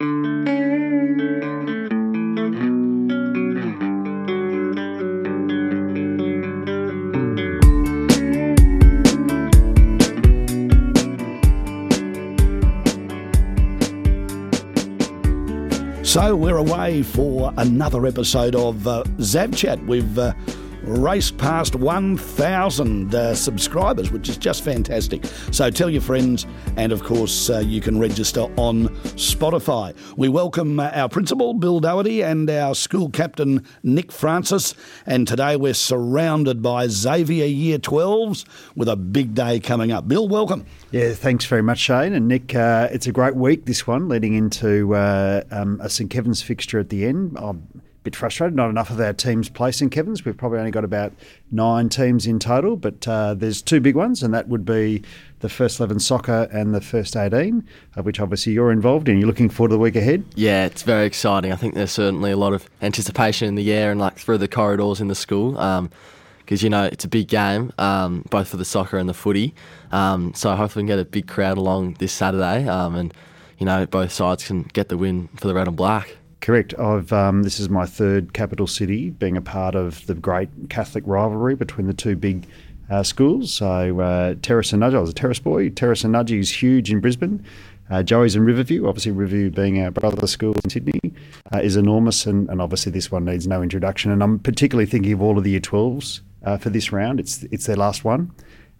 So we're away for another episode of uh, Chat. We've uh, raced past 1,000 uh, subscribers, which is just fantastic. So tell your friends, and of course, uh, you can register on Spotify. We welcome uh, our principal, Bill Doherty, and our school captain, Nick Francis. And today we're surrounded by Xavier Year 12s with a big day coming up. Bill, welcome. Yeah, thanks very much, Shane. And Nick, uh, it's a great week, this one, leading into uh, um, a St Kevin's fixture at the end. I'm a bit frustrated, not enough of our teams St Kevin's. We've probably only got about nine teams in total, but uh, there's two big ones, and that would be the first 11 soccer and the first 18, of which obviously you're involved in. You're looking forward to the week ahead? Yeah, it's very exciting. I think there's certainly a lot of anticipation in the air and like through the corridors in the school. Um, because you know it's a big game, um, both for the soccer and the footy. Um, so hopefully we can get a big crowd along this Saturday, um, and you know both sides can get the win for the red and black. Correct. I've um, this is my third capital city, being a part of the great Catholic rivalry between the two big uh, schools. So uh, Terrace and Nudgee, I was a Terrace boy. Terrace and Nudgee is huge in Brisbane. Uh, Joey's in Riverview, obviously Riverview being our brother school in Sydney, uh, is enormous, and, and obviously this one needs no introduction. And I'm particularly thinking of all of the Year 12s uh, for this round. It's it's their last one,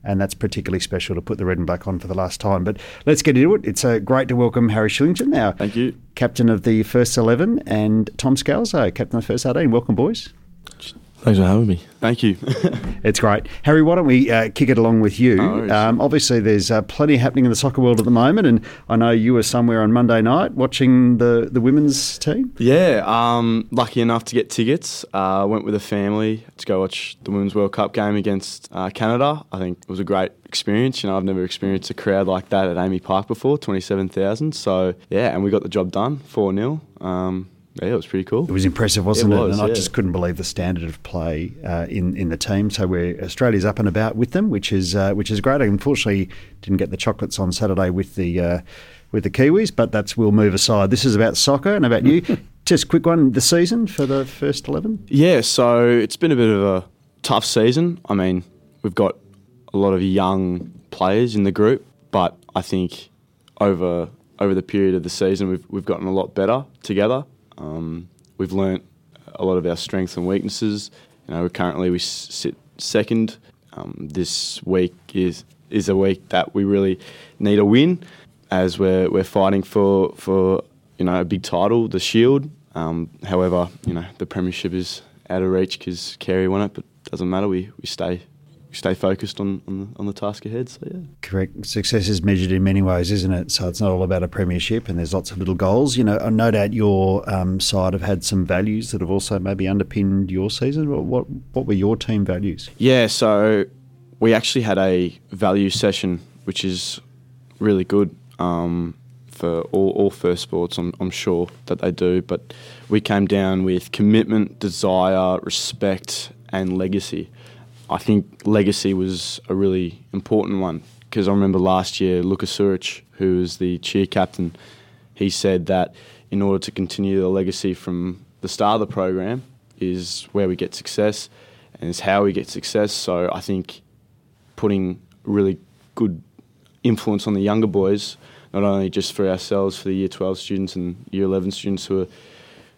and that's particularly special to put the red and black on for the last time. But let's get into it. It's uh, great to welcome Harry Shillington, now Thank you. captain of the first eleven, and Tom Scalzo, captain of the first eighteen. Welcome, boys. Thanks for having me. Thank you. It's great. Harry, why don't we uh, kick it along with you? No um, obviously, there's uh, plenty happening in the soccer world at the moment, and I know you were somewhere on Monday night watching the, the women's team. yeah, um, lucky enough to get tickets. Uh, went with a family to go watch the Women's World Cup game against uh, Canada. I think it was a great experience. You know, I've never experienced a crowd like that at AAMI Park before, 27,000. So, yeah, and we got the job done, 4 0. Um, yeah, it was pretty cool. It was impressive, wasn't it? It was, and I just couldn't believe the standard of play uh, in in the team. So we're Australia's up and about with them, which is uh, which is great. I unfortunately didn't get the chocolates on Saturday with the uh, with the Kiwis, but that's we'll move aside. This is about soccer and about you. just a quick one: the season for the first eleven. Yeah, so it's been a bit of a tough season. I mean, we've got a lot of young players in the group, but I think over over the period of the season, we've we've gotten a lot better together. Um, we've learnt a lot of our strengths and weaknesses. You know, currently we sit second. Um, this week is is a week that we really need a win, as we're we're fighting for for you know a big title, the Shield. Um, however, you know the premiership is out of reach because Kerry won it, but doesn't matter. We we stay stay focused on on the, on the task ahead. So yeah. Correct. Success is measured in many ways, isn't it? So it's not all about a premiership, and there's lots of little goals. You know, no doubt your um, side have had some values that have also maybe underpinned your season. What what, what were your team values? Yeah, so we actually had a value session, which is really good um, for all, all first sports. I'm, I'm sure that they do, but we came down with commitment, desire, respect, and legacy. I think legacy was a really important one because I remember last year Lucas Suric, who was the cheer captain, he said that in order to continue the legacy from the start of the program is where we get success and is how we get success. So I think putting really good influence on the younger boys, not only just for ourselves, for the year 12 students and year 11 students who are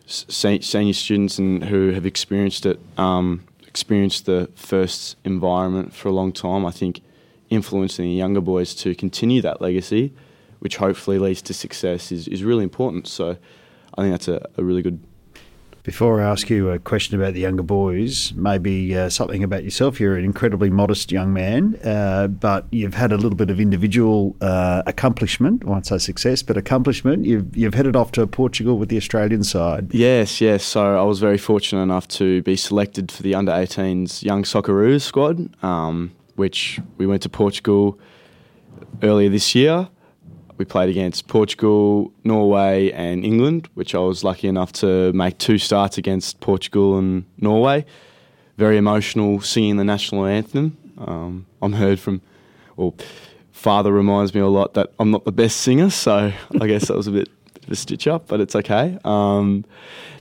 senior students and who have experienced it, um, experienced the first environment for a long time. I think influencing the younger boys to continue that legacy, which hopefully leads to success, is, is really important. So I think that's a, a really good Before I ask you a question about the younger boys, maybe uh, something about yourself. You're an incredibly modest young man, uh, but you've had a little bit of individual uh, accomplishment. I won't say success, but accomplishment. You've you've headed off to Portugal with the Australian side. Yes, yes. So I was very fortunate enough to be selected for the under 18s Young Socceroos squad, um, which we went to Portugal earlier this year. We played against Portugal, Norway, and England, which I was lucky enough to make two starts against Portugal and Norway. Very emotional singing the national anthem. Um, I'm heard from, well, father reminds me a lot that I'm not the best singer, so I guess that was a bit, of a stitch up, but it's okay. Um,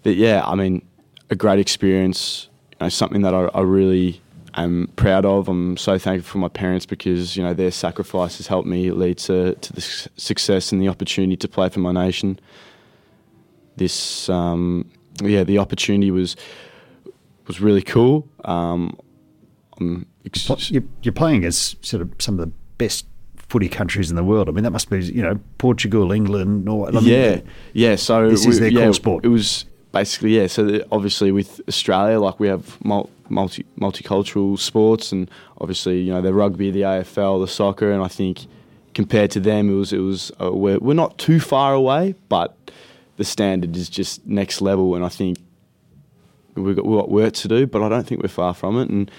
but yeah, I mean, a great experience. You know, something that I, I really am proud of. I'm so thankful for my parents because you know their sacrifice has helped me lead to to the success and the opportunity to play for my nation. This, um, yeah, the opportunity was was really cool. Um, I'm ex- You're, you're playing against sort of some of the best footy countries in the world. I mean, that must be you know Portugal, England, Norway. I mean, yeah, yeah. So this is their yeah, core sport. It was basically yeah. So the, obviously with Australia, like we have multi multicultural sports, and obviously you know the rugby, the AFL, the soccer, and I think compared to them, it was it was uh, we're we're not too far away, but the standard is just next level, and I think we've got, we've got work to do, but I don't think we're far from it, and.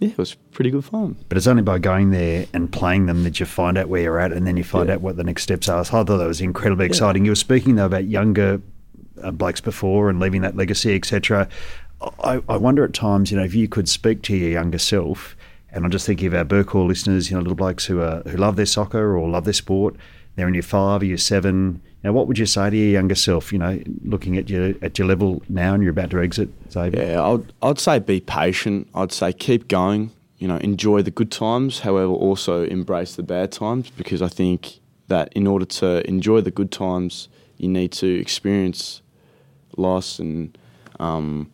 Yeah, it was pretty good fun. But it's only by going there and playing them that you find out where you're at, and then you find Yeah. out what the next steps are. So I thought that was incredibly exciting. You were speaking though about younger uh, before and leaving that legacy, etc. I, I wonder at times, you know, if you could speak to your younger self, and I'm just thinking of our Burke Hall listeners, you know, little blokes who are who love their soccer or love their sport. They're in year five or year seven. Now, what would you say to your younger self? You know, looking at your at your level now, and you're about to exit, Xavier. Yeah, I'd, I'd say be patient. I'd say keep going. You know, enjoy the good times. However, also embrace the bad times because I think that in order to enjoy the good times, you need to experience loss and um,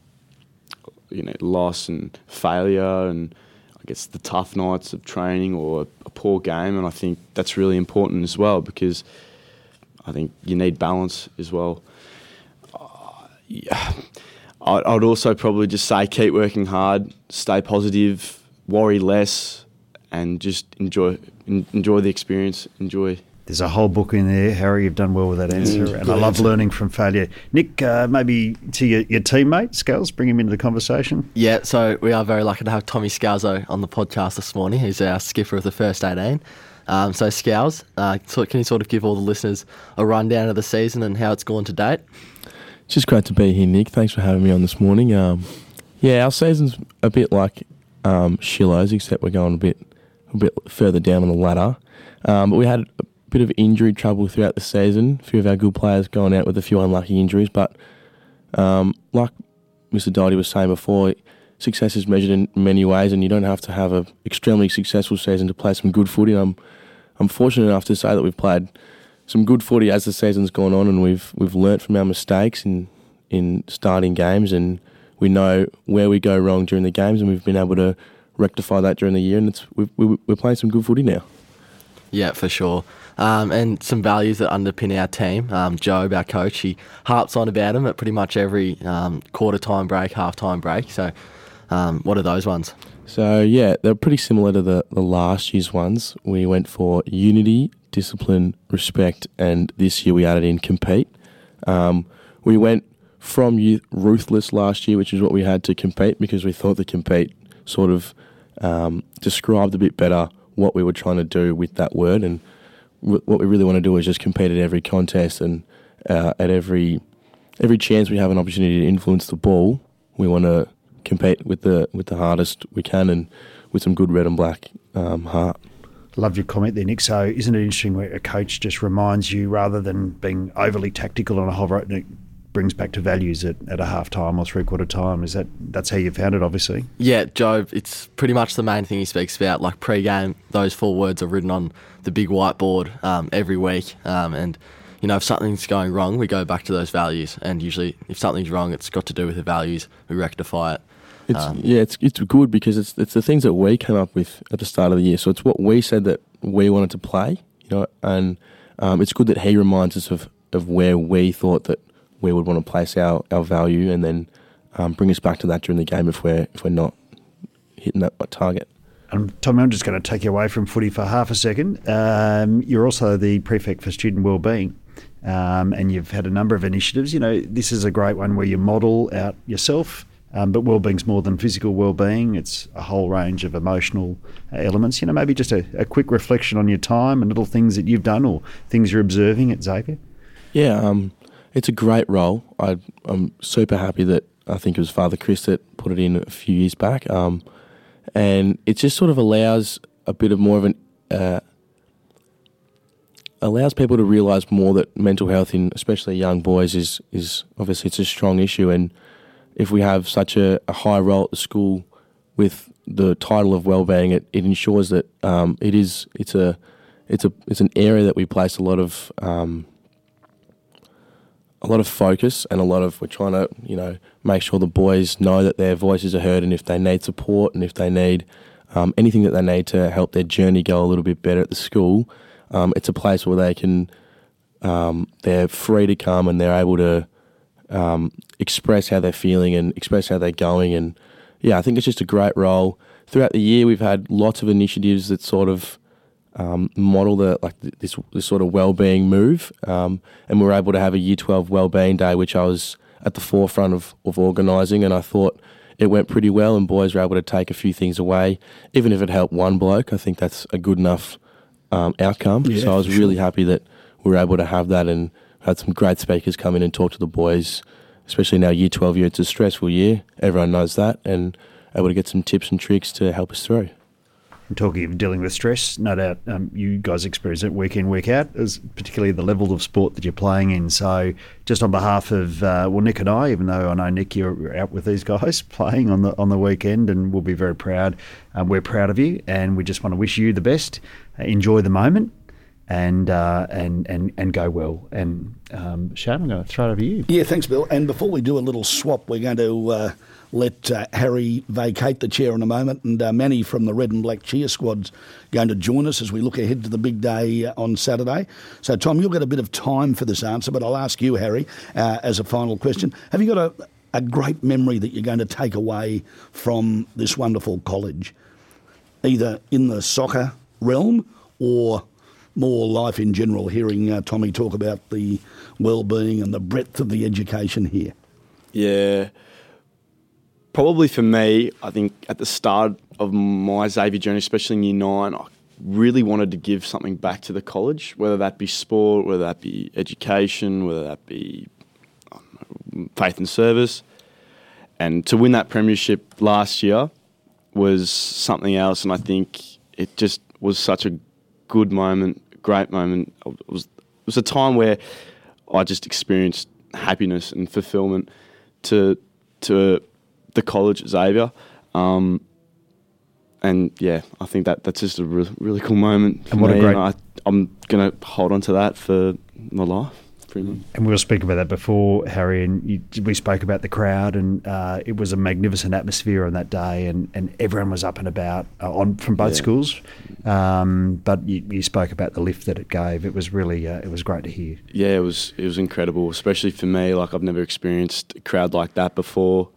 you know loss and failure and I guess the tough nights of training or a poor game. And I think that's really important as well because I think you need balance as well. Yeah. I'd I'd also probably just say keep working hard, stay positive, worry less, and just enjoy enjoy the experience. Enjoy. There's a whole book in there, Harry. You've done well with that answer, Mm, and I love answer. learning from failure. Nick, uh, maybe to your, your teammate Scales, bring him into the conversation. Yeah, so we are very lucky to have Tommy Scalzo on the podcast this morning. He's our skipper of the first 18. Um, so, Scals, uh, so can you sort of give all the listeners a rundown of the season and how it's gone to date? It's just great to be here, Nick. Thanks for having me on this morning. Um, yeah, our season's a bit like um, Shiloh's, except we're going a bit a bit further down on the ladder. Um, but we had a bit of injury trouble throughout the season. A few of our good players going out with a few unlucky injuries, but um, like Mr. Doherty was saying before, success is measured in many ways, and you don't have to have an extremely successful season to play some good footy. I'm I'm fortunate enough to say that we've played some good footy as the season's gone on, and we've we've learnt from our mistakes in in starting games, and we know where we go wrong during the games, and we've been able to rectify that during the year, and it's we've, we- we're playing some good footy now. Yeah, for sure. Um, and some values that underpin our team. Um, Job, our coach, he harps on about them at pretty much every um, quarter time break, half time break. So, um, what are those ones? So yeah, they're pretty similar to the, the last year's ones. We went for unity, discipline, respect, and this year we added in compete. Um, we went from youth, ruthless last year, which is what we had to compete because we thought the compete sort of um, described a bit better what we were trying to do with that word, and w- what we really want to do is just compete at every contest and uh, at every every chance we have an opportunity to influence the ball, we want to compete with the with the hardest we can and with some good red and black um, heart. Love your comment there, Nick. So, isn't it interesting where a coach just reminds you rather than being overly tactical on a whole brings back to values at, at a half time or three quarter time? Is that that's how you found it, obviously? Yeah, Job, it's pretty much the main thing he speaks about. Like pre game, those four words are written on the big whiteboard um, every week. Um, and, you know, if something's going wrong, we go back to those values. And usually, if something's wrong, it's got to do with the values, we rectify it. It's Um, yeah, it's it's good because it's it's the things that we came up with at the start of the year. So it's what we said that we wanted to play, you know, and um, it's good that he reminds us of, of where we thought that we would want to place our, our value, and then um, bring us back to that during the game if we're if we're not hitting that target. Um, Tommy, I'm just going to take you away from footy for half a second. Um, you're also the prefect for student wellbeing, um, and you've had a number of initiatives. You know, this is a great one where you model out yourself, um, but wellbeing's more than physical wellbeing. It's a whole range of emotional uh, elements. You know, maybe just a, a quick reflection on your time and little things that you've done or things you're observing at Xavier. Yeah, um, it's a great role. I, I'm super happy that I think it was Father Chris that put it in a few years back. Um, and it just sort of allows a bit of more of an uh, allows people to realise more that mental health in especially young boys is is obviously it's a strong issue, and if we have such a, a high role at the school with the title of well-being, it, it ensures that um, it is it's a it's a it's an area that we place a lot of um, a lot of focus and a lot of we're trying to you know make sure the boys know that their voices are heard and if they need support and if they need um, anything that they need to help their journey go a little bit better at the school, um, it's a place where they can um, they're free to come and they're able to um, express how they're feeling and express how they're going and yeah, I think it's just a great role. Throughout the year, we've had lots of initiatives that sort of um, model the like this this sort of well-being move, um, and we were able to have a Year 12 well-being day, which I was at the forefront of of organising, and I thought it went pretty well, and boys were able to take a few things away, even if it helped one bloke. I think that's a good enough um, outcome. Yeah, so I was really sure. happy that we were able to have that, and had some great speakers come in and talk to the boys, especially now Year 12 year. It's a stressful year. Everyone knows that, and able to get some tips and tricks to help us through. Talking of dealing with stress, no doubt um, you guys experience it week in, week out, as particularly the level of sport that you're playing in. So, just on behalf of uh, well, Nick and I, even though I know Nick, you're out with these guys playing on the on the weekend, and we'll be very proud. Um, we're proud of you, and we just want to wish you the best. Uh, enjoy the moment, and uh, and and and go well. And um, Shane, I'm going to throw it over to you. Yeah, thanks, Bill. And before we do a little swap, we're going to uh, let uh, Harry vacate the chair in a moment, and uh, Manny from the Red and Black Cheer Squad's going to join us as we look ahead to the big day uh, on Saturday. So, Tom, you'll get a bit of time for this answer, but I'll ask you, Harry, uh, as a final question: Have you got a a great memory that you're going to take away from this wonderful college, either in the soccer realm or more life in general? Hearing uh, Tommy talk about the well-being and the breadth of the education here. Yeah. Probably for me, I think at the start of my Xavier journey, especially in year nine, I really wanted to give something back to the college, whether that be sport, whether that be education, whether that be know, faith and service. And to win that premiership last year was something else, and I think it just was such a good moment, great moment. It was, it was a time where I just experienced happiness and fulfillment to to the college at Xavier. Um, and yeah, I think that that's just a re- really cool moment. And what a great- I, I'm gonna hold on to that for my life. And we were speaking about that before, Harry, and you, we spoke about the crowd, and uh, it was a magnificent atmosphere on that day, and, and everyone was up and about uh, on from both Yeah. schools. Um, but you, you spoke about the lift that it gave. It was really, uh, it was great to hear. Yeah, it was it was incredible, especially for me. Like I've never experienced a crowd like that before,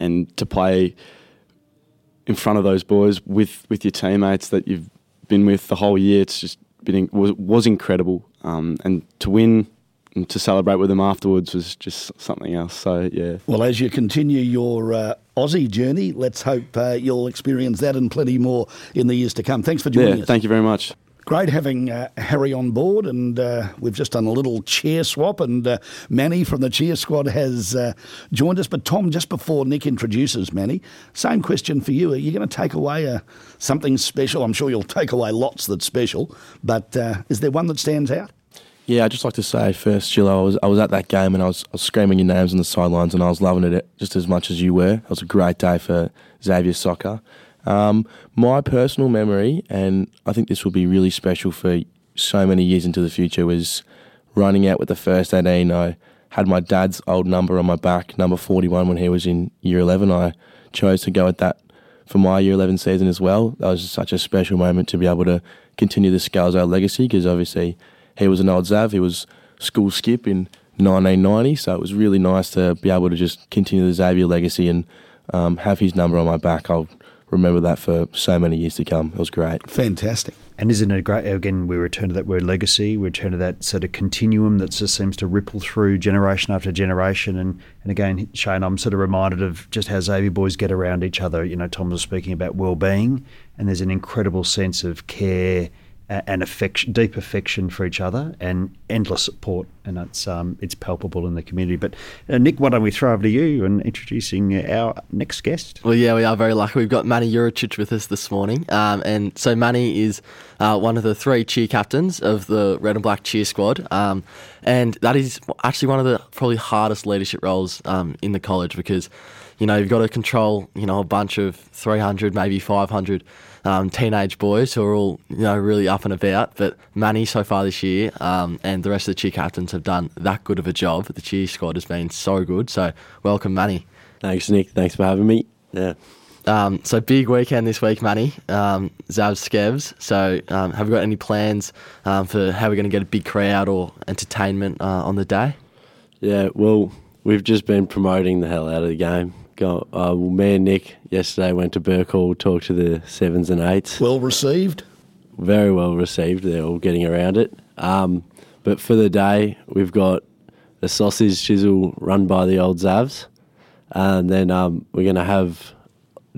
and to play in front of those boys with with your teammates that you've been with the whole year. It's just been was was incredible, um, and to win and to celebrate with them afterwards was just something else. So yeah, Well, as you continue your uh, Aussie journey, let's hope uh, you'll experience that and plenty more in the years to come. Thanks for joining yeah. us. Thank you very much. Great having uh, Harry on board, and uh, we've just done a little chair swap, and uh, Manny from the cheer squad has uh, joined us. But Tom, just before Nick introduces Manny, same question for you: Are you going to take away uh, something special? I'm sure you'll take away lots that's special, but uh, is there one that stands out? Yeah, I'd just like to say first, Jill, I was I was at that game and I was, I was screaming your names on the sidelines and I was loving it just as much as you were. It was a great day for Xavier soccer. Um, my personal memory, and I think this will be really special for so many years into the future, was running out with the first 18. I had my dad's old number on my back, number 41, when he was in year 11. I chose to go at that for my year 11 season as well. That was such a special moment to be able to continue the Scalzo legacy because obviously he was an old Zav. He was school skip in 1990, so it was really nice to be able to just continue the Xavier legacy and um, have his number on my back. I'll remember that for so many years to come. It was great. Fantastic. And isn't it great? Again, we return to that word legacy. We return to that sort of continuum that just seems to ripple through generation after generation. And, and again, Shane, I'm sort of reminded of just how Xavier boys get around each other. You know, Tom was speaking about well-being, and there's an incredible sense of care a- and affection, deep affection for each other, and endless support, and it's um, it's palpable in the community. But uh, Nick, why don't we throw over to you and introducing our next guest? Well, yeah, we are very lucky. We've got Manny Juricic with us this morning. Um, and so Manny is uh, one of the three cheer captains of the red and black cheer squad. Um, and that is actually one of the probably hardest leadership roles um, in the college because, you know, you've got to control, you know, a bunch of 300, maybe 500 um, teenage boys who are all, you know, really up and about. But Manny so far this year um, and the rest of the cheer captains have done that good of a job. The cheer squad has been so good. So welcome, Manny. Thanks, Nick. Thanks for having me. Yeah. Um, so big weekend this week, Manny. Um, Zav Skevs. So um, have we got any plans um, for how we're going to get a big crowd or entertainment uh, on the day? Yeah, well, we've just been promoting the hell out of the game. Go, uh, well, me and Nick yesterday went to Burke Hall, talked to the sevens and eights. Well received. Very well received. They're all getting around it. Um, but for the day, we've got a sausage chisel run by the old Zavs. And then um, we're going to have,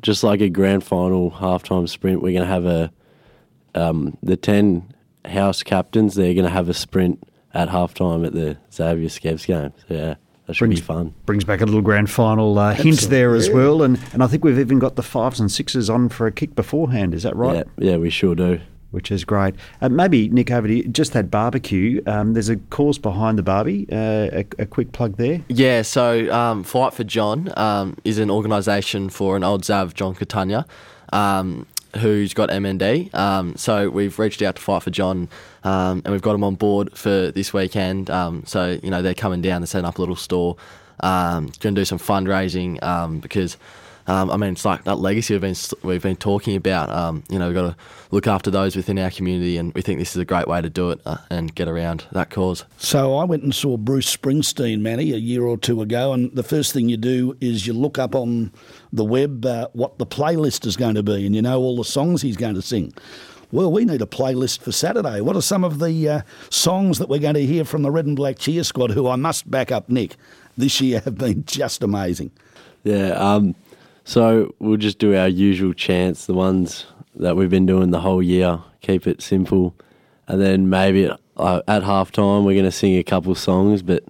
just like a grand final halftime sprint, we're going to have a, um, the 10 house captains, they're going to have a sprint at halftime at the Xavier Skevs game. So, yeah, that should Brings- be fun. Brings back a little grand final uh, hint there as well, and and I think we've even got the fives and sixes on for a kick beforehand. Is that right? Yeah, yeah, we sure do. which is great. Uh, maybe Nick, over to you. Just that barbecue. Um, there's a cause behind the barbie. Uh, a, a quick plug there. Yeah, so um, Fight for John um, is an organisation for an old Zav, John Catania, um, who's got MND. Um, so we've reached out to Fight for John um, and we've got him on board for this weekend. Um, so, you know, they're coming down to setting up a little store, um, going to do some fundraising um, because. Um, I mean, it's like that legacy we've been we've been talking about. Um, you know, we've got to look after those within our community, and we think this is a great way to do it uh, and get around that cause. So I went and saw Bruce Springsteen, Manny, a year or two ago, and the first thing you do is you look up on the web uh, what the playlist is going to be, and you know all the songs he's going to sing. Well, we need a playlist for Saturday. What are some of the uh, songs that we're going to hear from the Red and Black Cheer Squad, who I must back up, Nick, this year have been just amazing? Yeah. Um, so we'll just do our usual chants, the ones that we've been doing the whole year. Keep it simple, and then maybe uh, at halftime we're going to sing a couple songs, but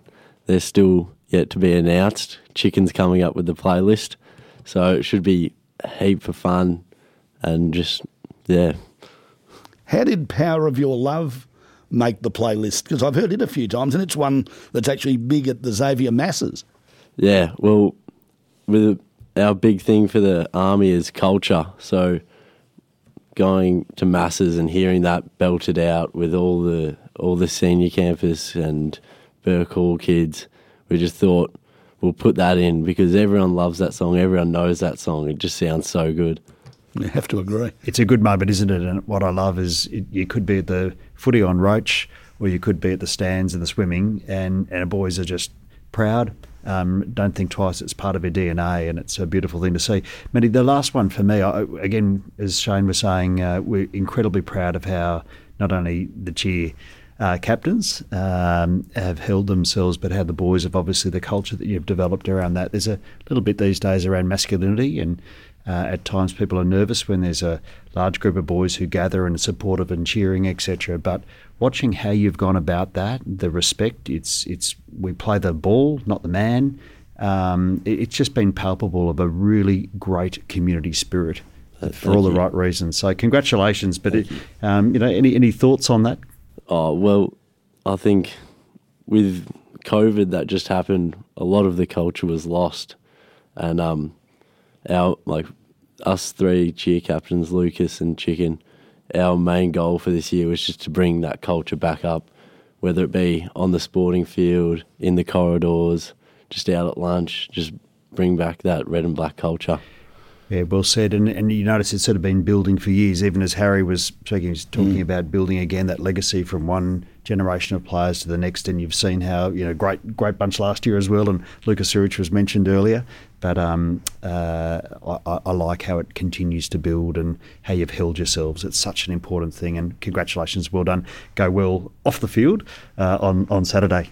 they're still yet to be announced. Chicken's coming up with the playlist, so it should be a heap of fun, and just yeah, How did Power of Your Love make the playlist? Because I've heard it a few times, and it's one that's actually big at the Xavier masses. Yeah, well, with our big thing for the army is culture. So going to masses and hearing that belted out with all the all the senior campus and Burke Hall kids, we just thought we'll put that in because everyone loves that song. Everyone knows that song. It just sounds so good. You have to agree. It's a good moment, isn't it? And what I love is it, you could be at the footy on Roach, or you could be at the stands and the swimming, and, and the boys are just proud. Um, don't think twice. It's part of their DNA, and it's a beautiful thing to see. Matty, the last one for me, I, again, as Shane was saying, uh, we're incredibly proud of how not only the cheer uh, captains um, have held themselves, but how the boys have obviously the culture that you've developed around that. There's a little bit these days around masculinity, and uh, at times people are nervous when there's a large group of boys who gather and are supportive and cheering, etc. But watching how you've gone about that, the respect, it's it's we play the ball, not the man. Um, it- it's just been palpable of a really great community spirit for all the Uh, you. right reasons. So congratulations. But it, um, you know, any any thoughts on that? Oh well, I think with COVID that just happened, a lot of the culture was lost, and um, our like us three cheer captains, Lucas and Chicken, our main goal for this year was just to bring that culture back up, whether it be on the sporting field, in the corridors, just out at lunch, just bring back that red and black culture. Yeah, well said. And, and you notice it's sort of been building for years, even as Harry was speaking, he was talking mm. about building again that legacy from one generation of players to the next. And you've seen how, you know, great great bunch last year as well. And Lucas Surich was mentioned earlier. But um, uh, I, I- like how it continues to build and how you've held yourselves. It's such an important thing. And congratulations, well done. Go well off the field uh, on, on Saturday.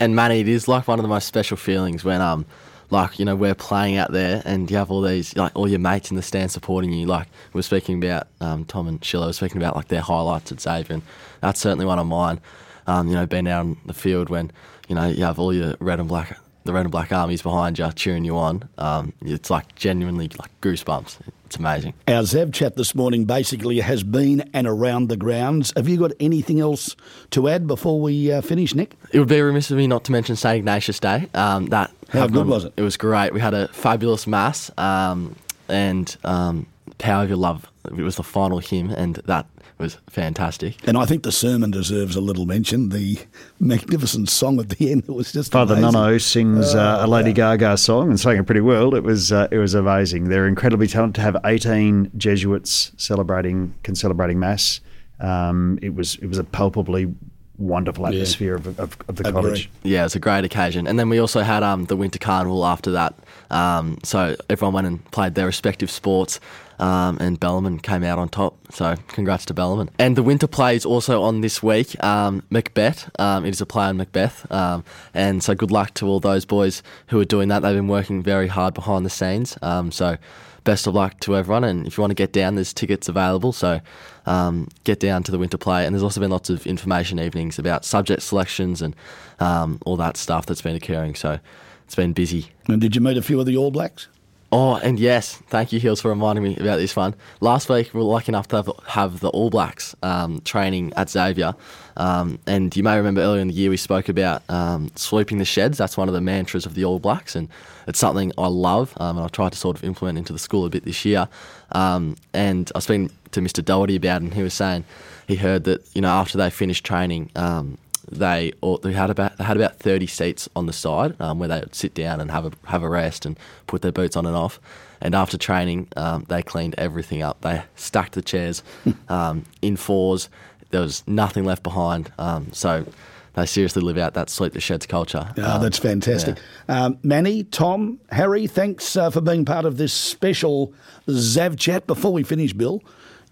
And Manny, it is like one of the most special feelings when um like you know we're playing out there and you have all these like all your mates in the stand supporting you like we are speaking about um, Tom and Sheila were speaking about like their highlights at Xavier and that's certainly one of mine um, you know being out on the field when you know you have all your red and black the red and black armies behind you cheering you on um, it's like genuinely like goosebumps it's amazing. Our Zav chat this morning basically has been and around the grounds. Have you got anything else to add before we uh, finish, Nick? It would be remiss of me not to mention St Ignatius Day. Um, that how good was it? It was great. We had a fabulous mass, um, and um, Power of Your Love. It was the final hymn, and that was fantastic. And I think the sermon deserves a little mention. The magnificent song at the end it was just Father amazing. Nono sings uh, a Lady Gaga song and sang it pretty well. It was uh, it was amazing. They're incredibly talented. To have eighteen Jesuits celebrating can celebrating mass. Um, it was it was a palpably wonderful atmosphere yeah. of, of, of, the college. Yeah, it's a great occasion. And then we also had um, the Winter Carnival after that. Um, so everyone went and played their respective sports. Um, and Bellarmine came out on top. So congrats to Bellarmine. And the winter play is also on this week. Um, Macbeth, um, it is a play on Macbeth. Um, and so good luck to all those boys who are doing that. They've been working very hard behind the scenes. Um, so best of luck to everyone. And if you want to get down, there's tickets available. So um, get down to the winter play. And there's also been lots of information evenings about subject selections and um, all that stuff that's been occurring. So it's been busy. And did you meet a few of the All Blacks? Oh, and yes, thank you, Hills, for reminding me about this one. Last week, we were lucky enough to have, have the All Blacks um, training at Xavier. Um, and you may remember earlier in the year we spoke about um, sweeping the sheds. That's one of the mantras of the All Blacks, and it's something I love. Um, and I tried to sort of implement into the school a bit this year. Um, and I was speaking to Mr. Doherty about it, and he was saying he heard that you know after they finished training, um, they or they had about they had about thirty seats on the side um, where they would sit down and have a have a rest and put their boots on and off. And after training, um, they cleaned everything up. They stacked the chairs um, in fours. There was nothing left behind. Um, so they seriously live out that sleep the sheds culture. Oh, that's fantastic. Yeah. Um, Manny, Tom, Harry, thanks uh, for being part of this special Zav chat. Before we finish, Bill,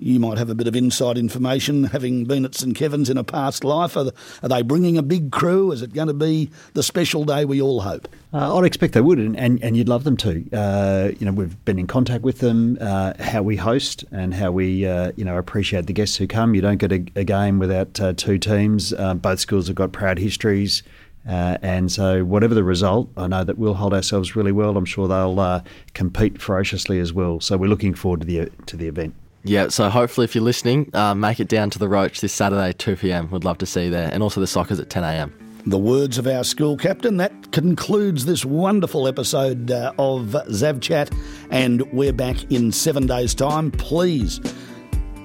you might have a bit of inside information, having been at St Kevin's in a past life. Are, are they bringing a big crew? Is it going to be the special day we all hope? Uh, I'd expect they would, and, and, and you'd love them to. Uh, you know, we've been in contact with them, uh, how we host and how we, uh, you know, appreciate the guests who come. You don't get a, a game without uh, two teams. Uh, both schools have got proud histories. and so, whatever the result, I know that we'll hold ourselves really well. I'm sure they'll compete ferociously as well. So, we're looking forward to the to the event. Yeah, so hopefully, if you're listening, uh, make it down to the Roach this Saturday, 2 pm. We'd love to see you there. And also the soccer's at 10 am. The words of our school captain. That concludes this wonderful episode uh, of Zav Chat, and we're back in seven days' time. Please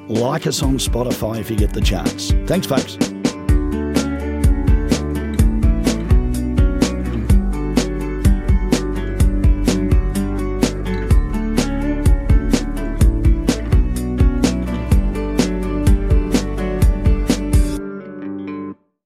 like us on Spotify if you get the chance. Thanks, folks.